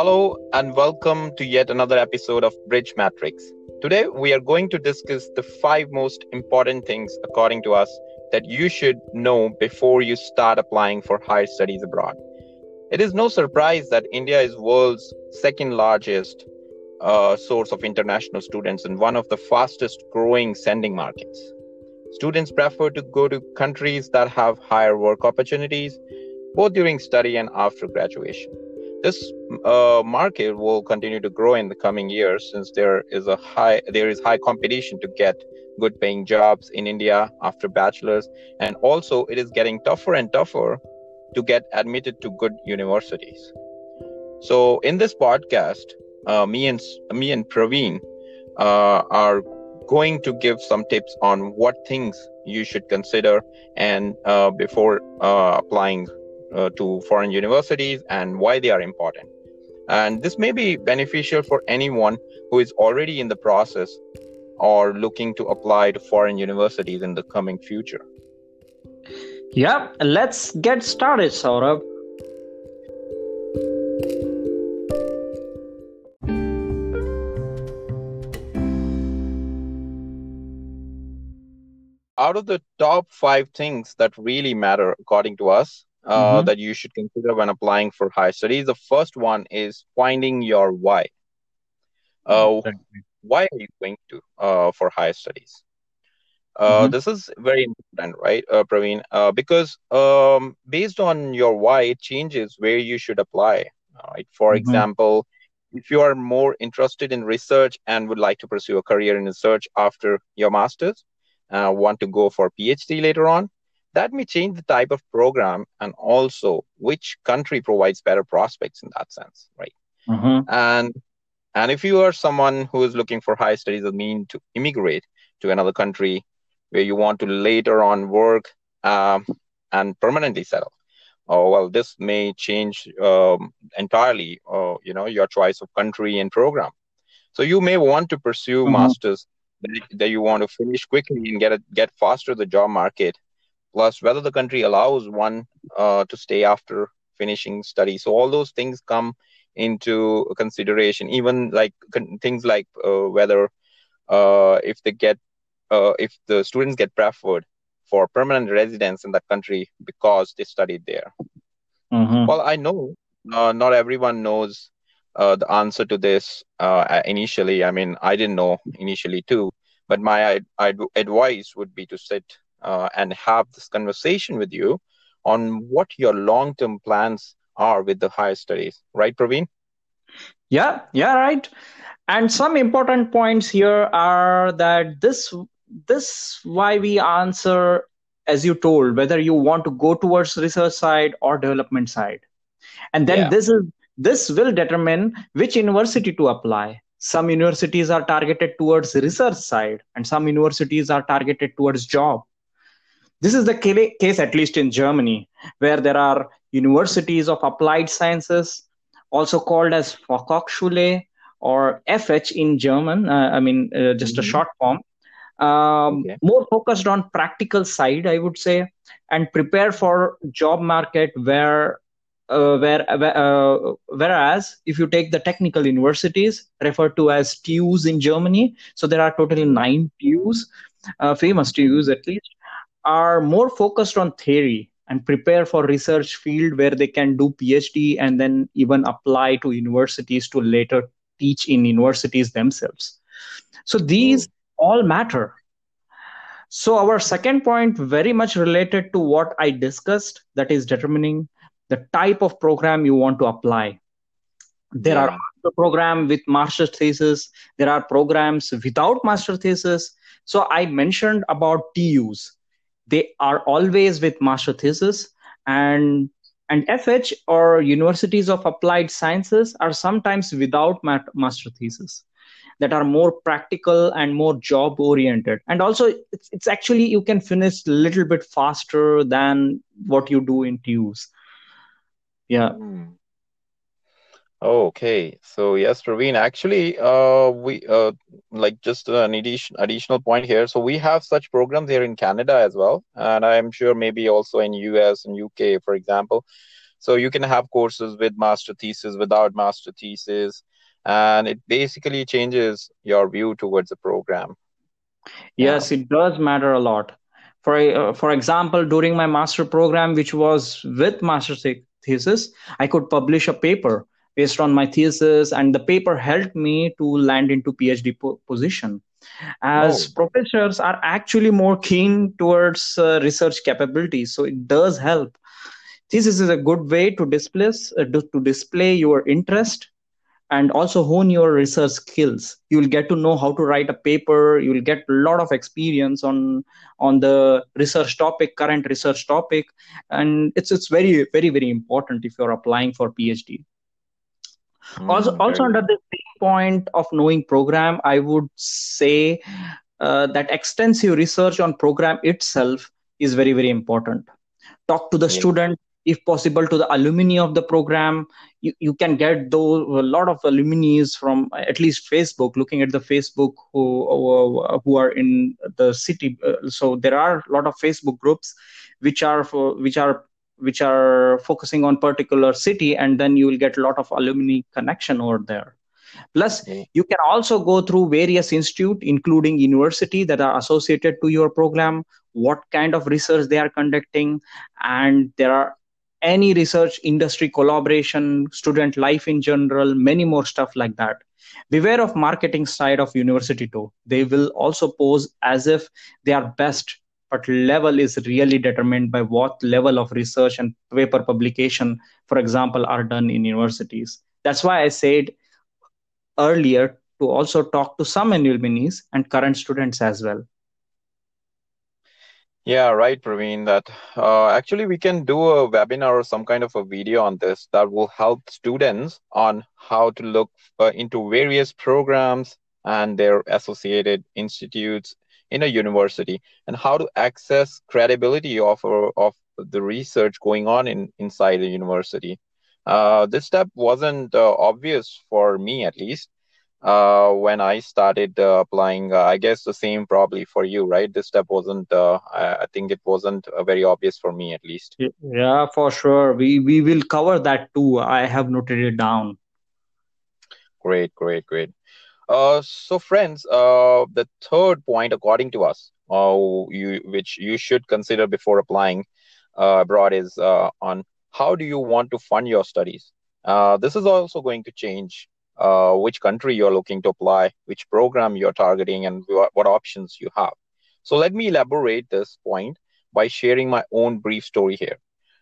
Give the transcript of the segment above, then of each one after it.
Hello and welcome to yet another episode of Bridge Matrix. Today we are going to discuss the five most important things, according to us, that you should know before you start applying for higher studies abroad. It is no surprise that India is world's second largest uh, source of international students and one of the fastest growing sending markets. Students prefer to go to countries that have higher work opportunities, both during study and after graduation. This uh, market will continue to grow in the coming years since there is a high there is high competition to get good paying jobs in India after bachelor's and also it is getting tougher and tougher to get admitted to good universities. So in this podcast, uh, me and me and Praveen uh, are going to give some tips on what things you should consider and uh, before uh, applying uh, to foreign universities and why they are important. And this may be beneficial for anyone who is already in the process or looking to apply to foreign universities in the coming future. Yeah, let's get started, Saurabh. Out of the top five things that really matter, according to us, uh, mm-hmm. that you should consider when applying for higher studies. The first one is finding your why. Uh, why are you going to uh, for higher studies? Uh, mm-hmm. This is very important, right, uh, Praveen? Uh, because um, based on your why, it changes where you should apply. Right. For mm-hmm. example, if you are more interested in research and would like to pursue a career in research after your master's, uh, want to go for PhD later on, that may change the type of program and also which country provides better prospects in that sense right mm-hmm. and and if you are someone who is looking for high studies that mean to immigrate to another country where you want to later on work um, and permanently settle oh well this may change um, entirely uh, you know your choice of country and program so you may want to pursue mm-hmm. masters that, that you want to finish quickly and get a, get faster the job market plus whether the country allows one uh, to stay after finishing study. So all those things come into consideration. Even like con- things like uh, whether uh, if they get uh, if the students get preferred for permanent residence in that country because they studied there. Mm-hmm. well i know uh, not everyone knows uh, the answer to this initially. I mean i didn't know initially too but my advice would be to sit uh, and have this conversation with you on what your long term plans are with the higher studies. Right, Praveen? Yeah, yeah, right. And some important points here are that this this why we answer as you told whether you want to go towards research side or development side and then yeah. this is this will determine which university to apply some universities are targeted towards research side and some universities are targeted towards job this is the case, at least in Germany, where there are universities of applied sciences, also called as Fachhochschule or FH in German. Uh, I mean, uh, just mm-hmm. a short form. Um, okay. More focused on practical side, I would say, and prepare for job market where uh, where, uh, whereas if you take the technical universities referred to as TUs in Germany, so there are totally nine TUs, uh, famous TUs at least, are more focused on theory and prepare for research field where they can do phd and then even apply to universities to later teach in universities themselves. So these oh. all matter. So our second point very much related to what i discussed that is determining the type of program you want to apply. There yeah. are program with master thesis. There are programs without master thesis. So i mentioned about tus they are always with master thesis and and fh or universities of applied sciences are sometimes without master thesis that are more practical and more job oriented. And also it's, it's actually you can finish a little bit faster than what you do in TUs yeah. Mm. Okay, so yes, Praveen, actually, uh, we uh, like just an addition, additional point here. So we have such programs here in Canada as well, and I'm sure maybe also in US and UK, for example. So you can have courses with master thesis, without master thesis, and it basically changes your view towards the program. Yes, it does matter a lot. For uh, for example, during my master program, which was with master thesis, I could publish a paper based on my thesis, and the paper helped me to land into PhD po- position. As oh. professors are actually more keen towards uh, research capabilities, so it does help thesis is a good way to display uh, to display your interest and also hone your research skills you will get to know how to write a paper you will get a lot of experience on on the research topic current research topic and it's it's very very very important if you're applying for phd mm, also also under the point of knowing program i would say uh, that extensive research on program itself is very very important. Talk to the yeah. student if possible to the alumni of the program. You, you can get those a lot of alumni from at least facebook looking at the facebook who who are in the city. Uh, so there are a lot of facebook groups which are for which are which are focusing on particular city and then you will get a lot of alumni connection over there. Plus mm-hmm. you can also go through various institute including university that are associated to your program what kind of research they are conducting and there are any research industry collaboration student life in general many more stuff like that. Beware of marketing side of university too. They will also pose as if they are best but level is really determined by what level of research and paper publication for example are done in universities that's why i said earlier to also talk to some alumni and current students as well yeah, right, Praveen. That uh, actually we can do a webinar or some kind of a video on this that will help students on how to look uh, into various programs and their associated institutes in a university and how to access credibility of uh, of the research going on in inside the university. Uh, this step wasn't uh, obvious for me, at least, uh, when I started uh, applying. Uh, I guess the same probably for you, right? This step wasn't. Uh, I, I, think it wasn't uh, very obvious for me, at least. Yeah, for sure. We we will cover that too. I have noted it down. Great, great, great. Uh, so friends, uh, the third point, according to us, uh, you which you should consider before applying uh, abroad is uh, on how do you want to fund your studies. This is also going to change which country you're looking to apply, which program you're targeting, and what options you have. So let me elaborate this point by sharing my own brief story here.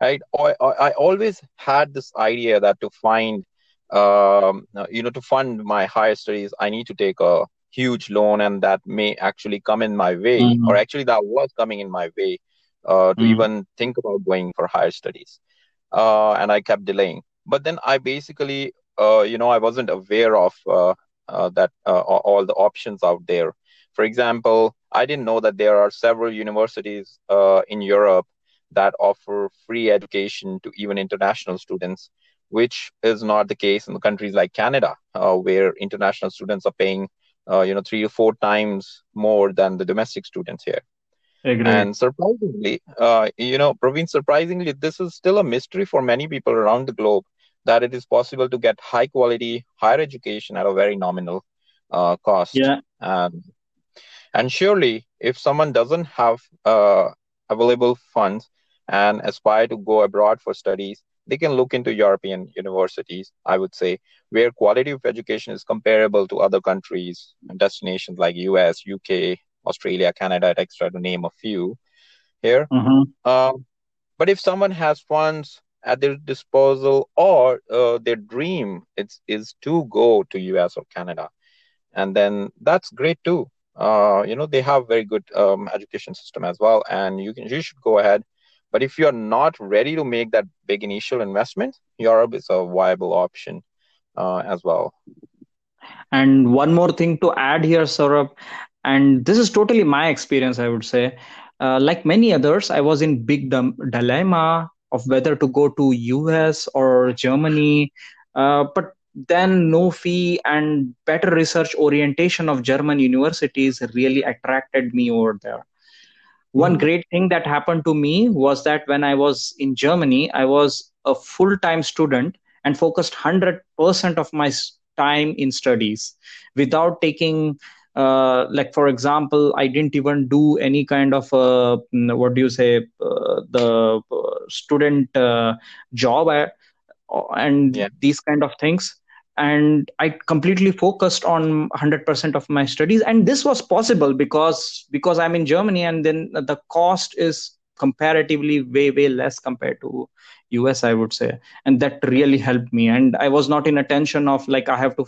Right, I, I always had this idea that to find, um, you know, to fund my higher studies, I need to take a huge loan, and that may actually come in my way, mm-hmm. or actually that was coming in my way uh, to mm-hmm. even think about going for higher studies. Uh, and I kept delaying. But then I basically uh, you know, I wasn't aware of uh, uh, that all the options out there. For example, I didn't know that there are several universities in Europe that offer free education to even international students, which is not the case in the countries like Canada, uh, where international students are paying, uh, you know, three or four times more than the domestic students here. And surprisingly, uh, you know, Praveen, surprisingly, this is still a mystery for many people around the globe that it is possible to get high quality higher education at a very nominal uh, cost. Yeah. Um, and surely, if someone doesn't have uh, available funds and aspire to go abroad for studies, they can look into European universities, I would say, where quality of education is comparable to other countries and destinations like US, UK, Australia, Canada, etc., to name a few here. Mm-hmm. Um, but if someone has funds at their disposal or uh, their dream it's, is to go to us or canada and then that's great too uh, you know they have very good um, education system as well and you can you should go ahead but if you're not ready to make that big initial investment europe is a viable option uh, as well and one more thing to add here Saurabh, and this is totally my experience i would say uh, like many others i was in big dilemma of whether to go to US or Germany. Uh, but then no fee and better research orientation of German universities really attracted me over there. One great thing that happened to me was that when I was in Germany, I was a full time student and focused 100% of my time in studies without taking uh, like for example i didn't even do any kind of uh, what do you say uh, the uh, student uh, job uh, and yeah. these kind of things and i completely focused on 100% of my studies. And this was possible because because i'm in germany and then the cost is comparatively way way less compared to us i would say. And that really helped me. And i was not in a tension of like i have to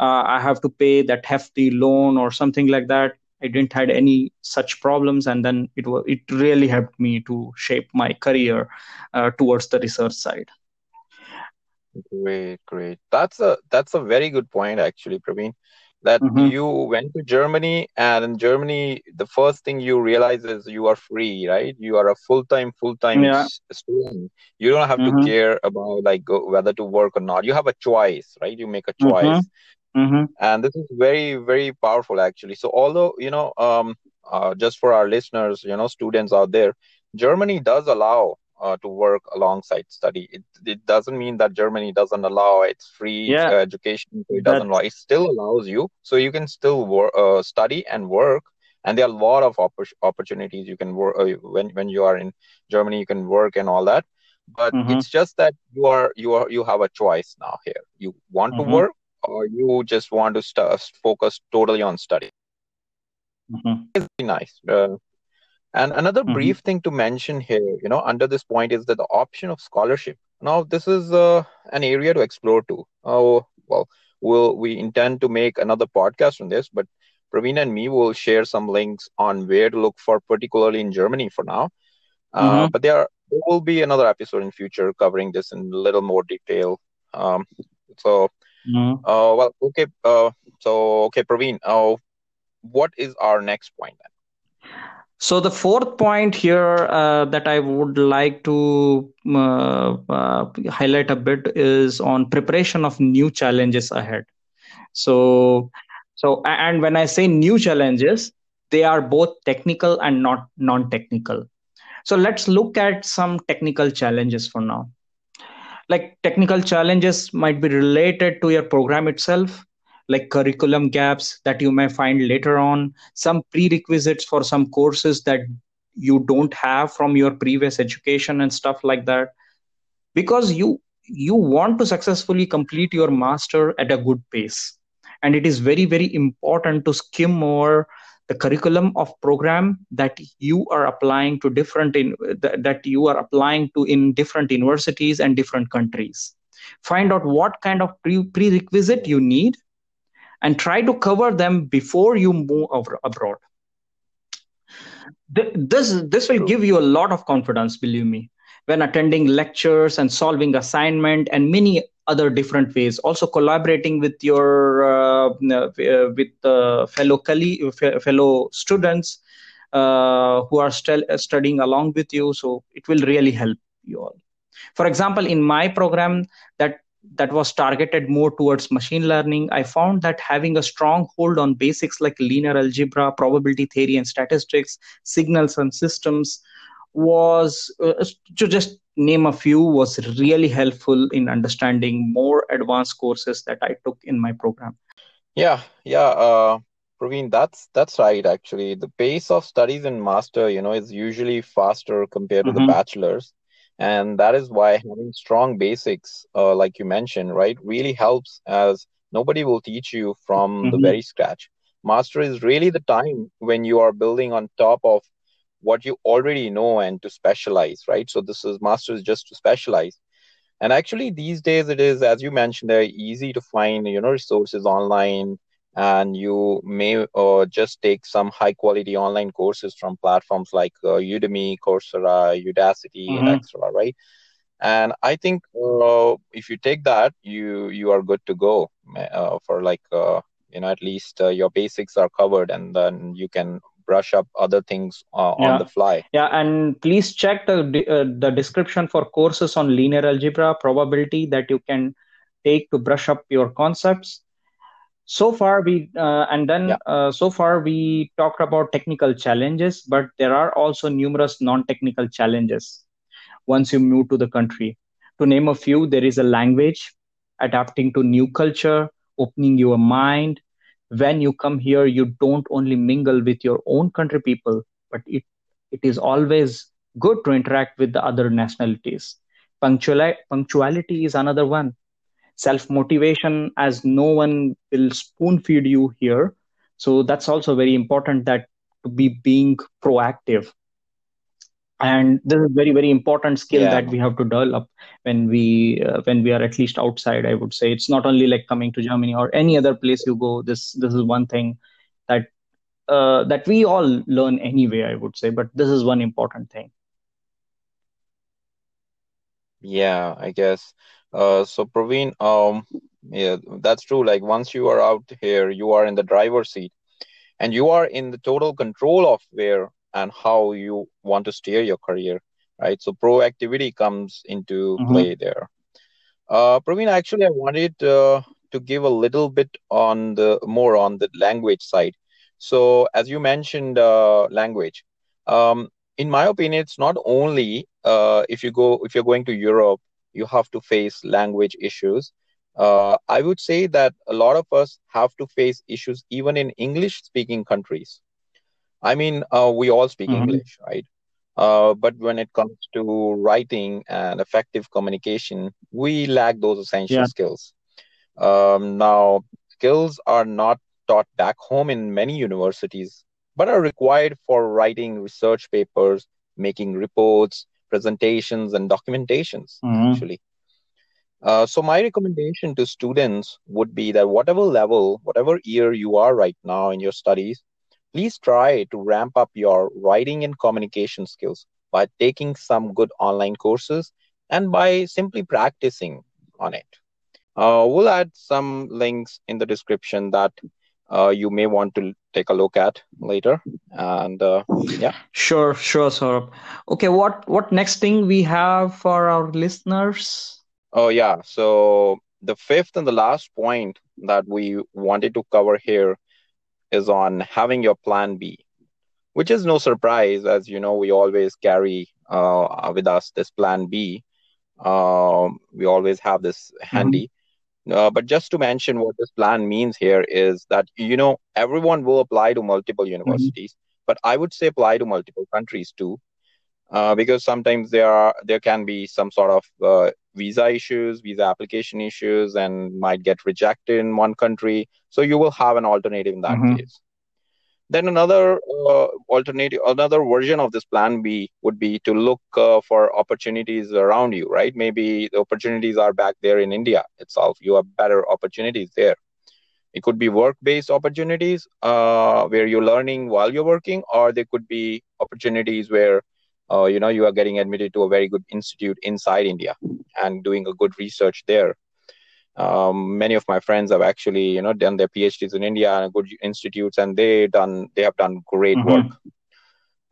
uh, i have to pay that hefty loan or something like that. I didn't had any such problems. And then it was it really helped me to shape my career uh, towards the research side great great that's a that's a very good point actually praveen that mm-hmm. you went to Germany and in Germany the first thing you realize is you are free, right? You are a full-time full-time yeah. student. You don't have mm-hmm. to care about like whether to work or not. You have a choice, right? You make a mm-hmm. choice. Mm-hmm. And this is very very powerful actually. So although, you know, um uh, just for our listeners, you know, students out there, Germany does allow uh, to work alongside study. It, it doesn't mean that Germany doesn't allow it's free yeah. uh, education. It doesn't allow. It still allows you, so you can still work, uh, study and work. And there are a lot of opp- opportunities you can work uh, when when you are in Germany. You can work and all that. But mm-hmm. it's just that you are you are you have a choice now here. You want mm-hmm. to work or you just want to st- focus totally on study. Mm-hmm. It's nice. Uh, and another mm-hmm. brief thing to mention here, you know, under this point is that the option of scholarship. Now, this is uh, an area to explore too. Oh, well, we'll we intend to make another podcast on this, but Praveen and me will share some links on where to look for, particularly in Germany for now. Uh, mm-hmm. But there, there will be another episode in future covering this in a little more detail. Um, so, mm-hmm. uh, well, okay. Uh, so, okay, Praveen, uh, what is our next point then? So the fourth point here uh, that I would like to uh, uh, highlight a bit is on preparation of new challenges ahead. So, so and when I say new challenges, they are both technical and not non-technical. So let's look at some technical challenges for now. Like technical challenges might be related to your program itself like curriculum gaps that you may find later on, some prerequisites for some courses that you don't have from your previous education and stuff like that. Because you you want to successfully complete your master at a good pace. And it is very, very important to skim over the curriculum of program that you are applying to different in that you are applying to in different universities and different countries find out what kind of pre- prerequisite you need and try to cover them before you move abroad. This this will give you a lot of confidence believe me when attending lectures and solving assignment and many other different ways. Also collaborating with your uh, uh with uh, fellow colleague, fellow students uh, who are still studying along with you. So it will really help you all. For example in my program that that was targeted more towards machine learning, I found that having a strong hold on basics like linear algebra, probability theory, and statistics, signals and systems was, uh, to just name a few, was really helpful in understanding more advanced courses that I took in my program. Yeah, yeah. Uh, Praveen, that's that's right. Actually, the pace of studies in master, you know, is usually faster compared mm-hmm. to the mm-hmm. bachelor's and that is why having strong basics uh, like you mentioned right really helps as nobody will teach you from mm-hmm. the very scratch. Master is really the time when you are building on top of what you already know and to specialize right? So this is master is just to specialize. And actually these days it is as you mentioned they're easy to find you know resources online and you may uh, just take some high quality online courses from platforms like uh, Udemy, Coursera, Udacity, mm-hmm. etc. Right? And I think uh, if you take that, you you are good to go uh, for like uh, you know at least uh, your basics are covered, and then you can brush up other things yeah. on the fly. Yeah, and please check the the description for courses on linear algebra, probability that you can take to brush up your concepts so far we uh, and then yeah. uh, so far we talked about technical challenges but there are also numerous non-technical challenges once you move to the country. To name a few there is a language adapting to new culture opening your mind. When you come here you don't only mingle with your own country people but it it is always good to interact with the other nationalities. Punctuality, punctuality is another one self motivation as no one will spoon feed you here. So that's also very important that to be being proactive. And this is very very important skill yeah. that we have to develop when we uh, when we are at least outside i would say. It's not only like coming to germany or any other place you go. This this is one thing that uh, that we all learn anyway i would say. But this is one important thing yeah i guess. Uh, so praveen um yeah that's true. Like once you are out here you are in the driver's seat and you are in the total control of where and how you want to steer your career right? So proactivity comes into mm-hmm. play there. Uh praveen actually i wanted uh, to give a little bit on the more on the language side. So as you mentioned uh, language um, in my opinion it's not only uh, if you go if you're going to europe you have to face language issues uh, i would say that a lot of us have to face issues even in english speaking countries I mean, uh, we all speak mm-hmm. English, right? Uh, but when it comes to writing and effective communication, we lack those essential yeah. skills. Um, now, skills are not taught back home in many universities, but are required for writing research papers, making reports, presentations, and documentations, mm-hmm. actually. Uh, so, my recommendation to students would be that whatever level, whatever year you are right now in your studies, please try to ramp up your writing and communication skills by taking some good online courses and by simply practicing on it. Uh, we'll add some links in the description that uh, you may want to take a look at later. And uh, yeah, sure, sure, Saurabh. Okay, what what next thing we have for our listeners? Oh yeah, so the fifth and the last point that we wanted to cover here is on having your plan B, which is no surprise, as you know, we always carry uh, with us this plan B. Uh, we always have this handy. Mm-hmm. Uh, but just to mention what this plan means here is that, you know, everyone will apply to multiple mm-hmm. universities, mm-hmm. but I would say apply to multiple countries too. Uh, because sometimes there are there can be some sort of uh, visa issues, visa application issues, and might get rejected in one country. So you will have an alternative in that mm-hmm. case. Then another uh, alternative, another version of this plan B would be to look uh, for opportunities around you, right? Maybe the opportunities are back there in India itself. You have better opportunities there. It could be work-based opportunities uh, where you're learning while you're working, or there could be opportunities where uh, you know you are getting admitted to a very good institute inside india and doing a good research there um, many of my friends have actually you know done their phds in india and good institutes and they done they have done great mm-hmm. work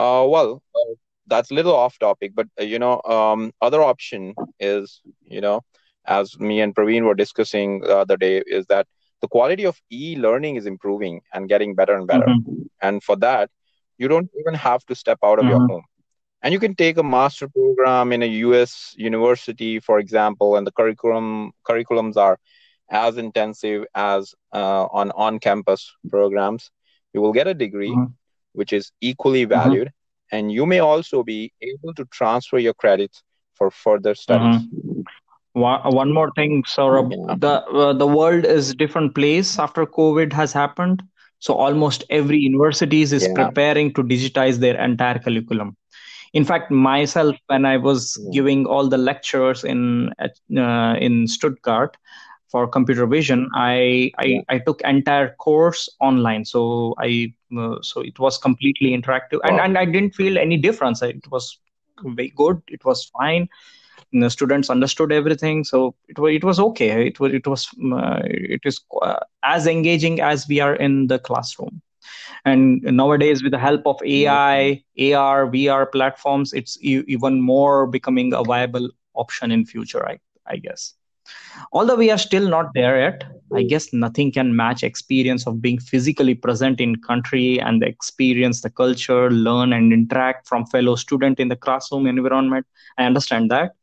uh, well uh, that's a little off topic but uh, you know um, other option is you know as me and praveen were discussing the other day is that the quality of e-learning is improving and getting better and better mm-hmm. and for that you don't even have to step out of mm-hmm. your home and you can take a master program in a us university for example and the curriculum curriculums are as intensive as uh, on on campus programs you will get a degree mm-hmm. which is equally valued mm-hmm. and you may also be able to transfer your credits for further studies mm-hmm. one, more thing Saurabh. Yeah. the uh, the world is different place after covid has happened so almost every university is yeah. preparing to digitize their entire curriculum in fact myself when i was giving all the lectures in uh, in stuttgart for computer vision i I. I took entire course online. So i uh, so it was completely interactive. And, and i didn't feel any difference. It was very good. It was fine. The students understood everything. So it was it was okay. It was it was uh, it is uh, as engaging as we are in the classroom and nowadays with the help of ai ar vr platforms it's even more becoming a viable option in future i, I guess. Although we are still not there yet i hmm. guess nothing can match experience of being physically present in country and the experience the culture learn and interact from fellow student in the classroom environment. I understand that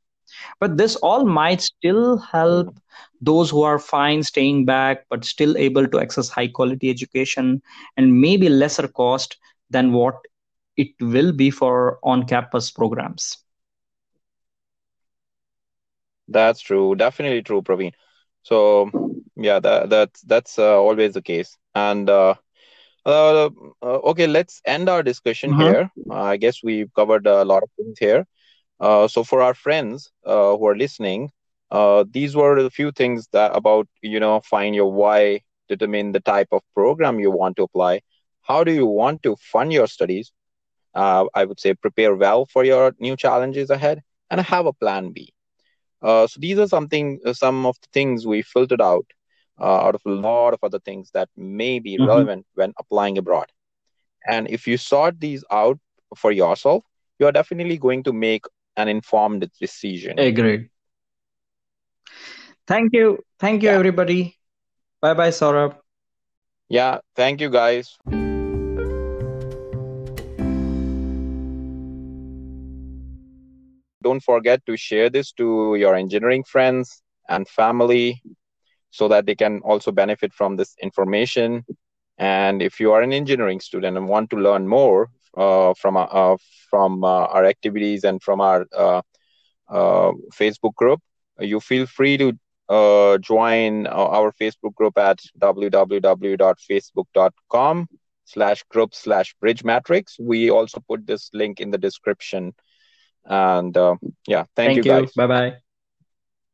but this all might still help those who are fine staying back but still able to access high quality education and maybe lesser cost than what it will be for on campus programs. That's true. Definitely true praveen. So yeah that, that's that's uh, always the case. And uh, uh, uh okay let's end our discussion mm-hmm. here. I guess we've covered a lot of things here so for our friends uh, who are listening uh, these were the few things that about you know find your why determine the type of program you want to apply. How do you want to fund your studies? Uh, i would say prepare well for your new challenges ahead and have a plan b. Uh, so these are something uh, some of the things we filtered out out of a lot of other things that may be mm-hmm. relevant when applying abroad. And if you sort these out for yourself you are definitely going to make an informed decision agreed Thank you. Thank you, yeah. everybody. Bye bye, Saurabh. Yeah. Thank you, guys. Don't forget to share this to your engineering friends and family so that they can also benefit from this information. And if you are an engineering student and want to learn more from uh, uh from uh, our activities and from our uh, uh, Facebook group, you feel free to uh, join our Facebook group at www.facebook.com slash group slash bridge matrix. We also put this link in the description. And uh, yeah, thank, thank you, you guys. Bye bye.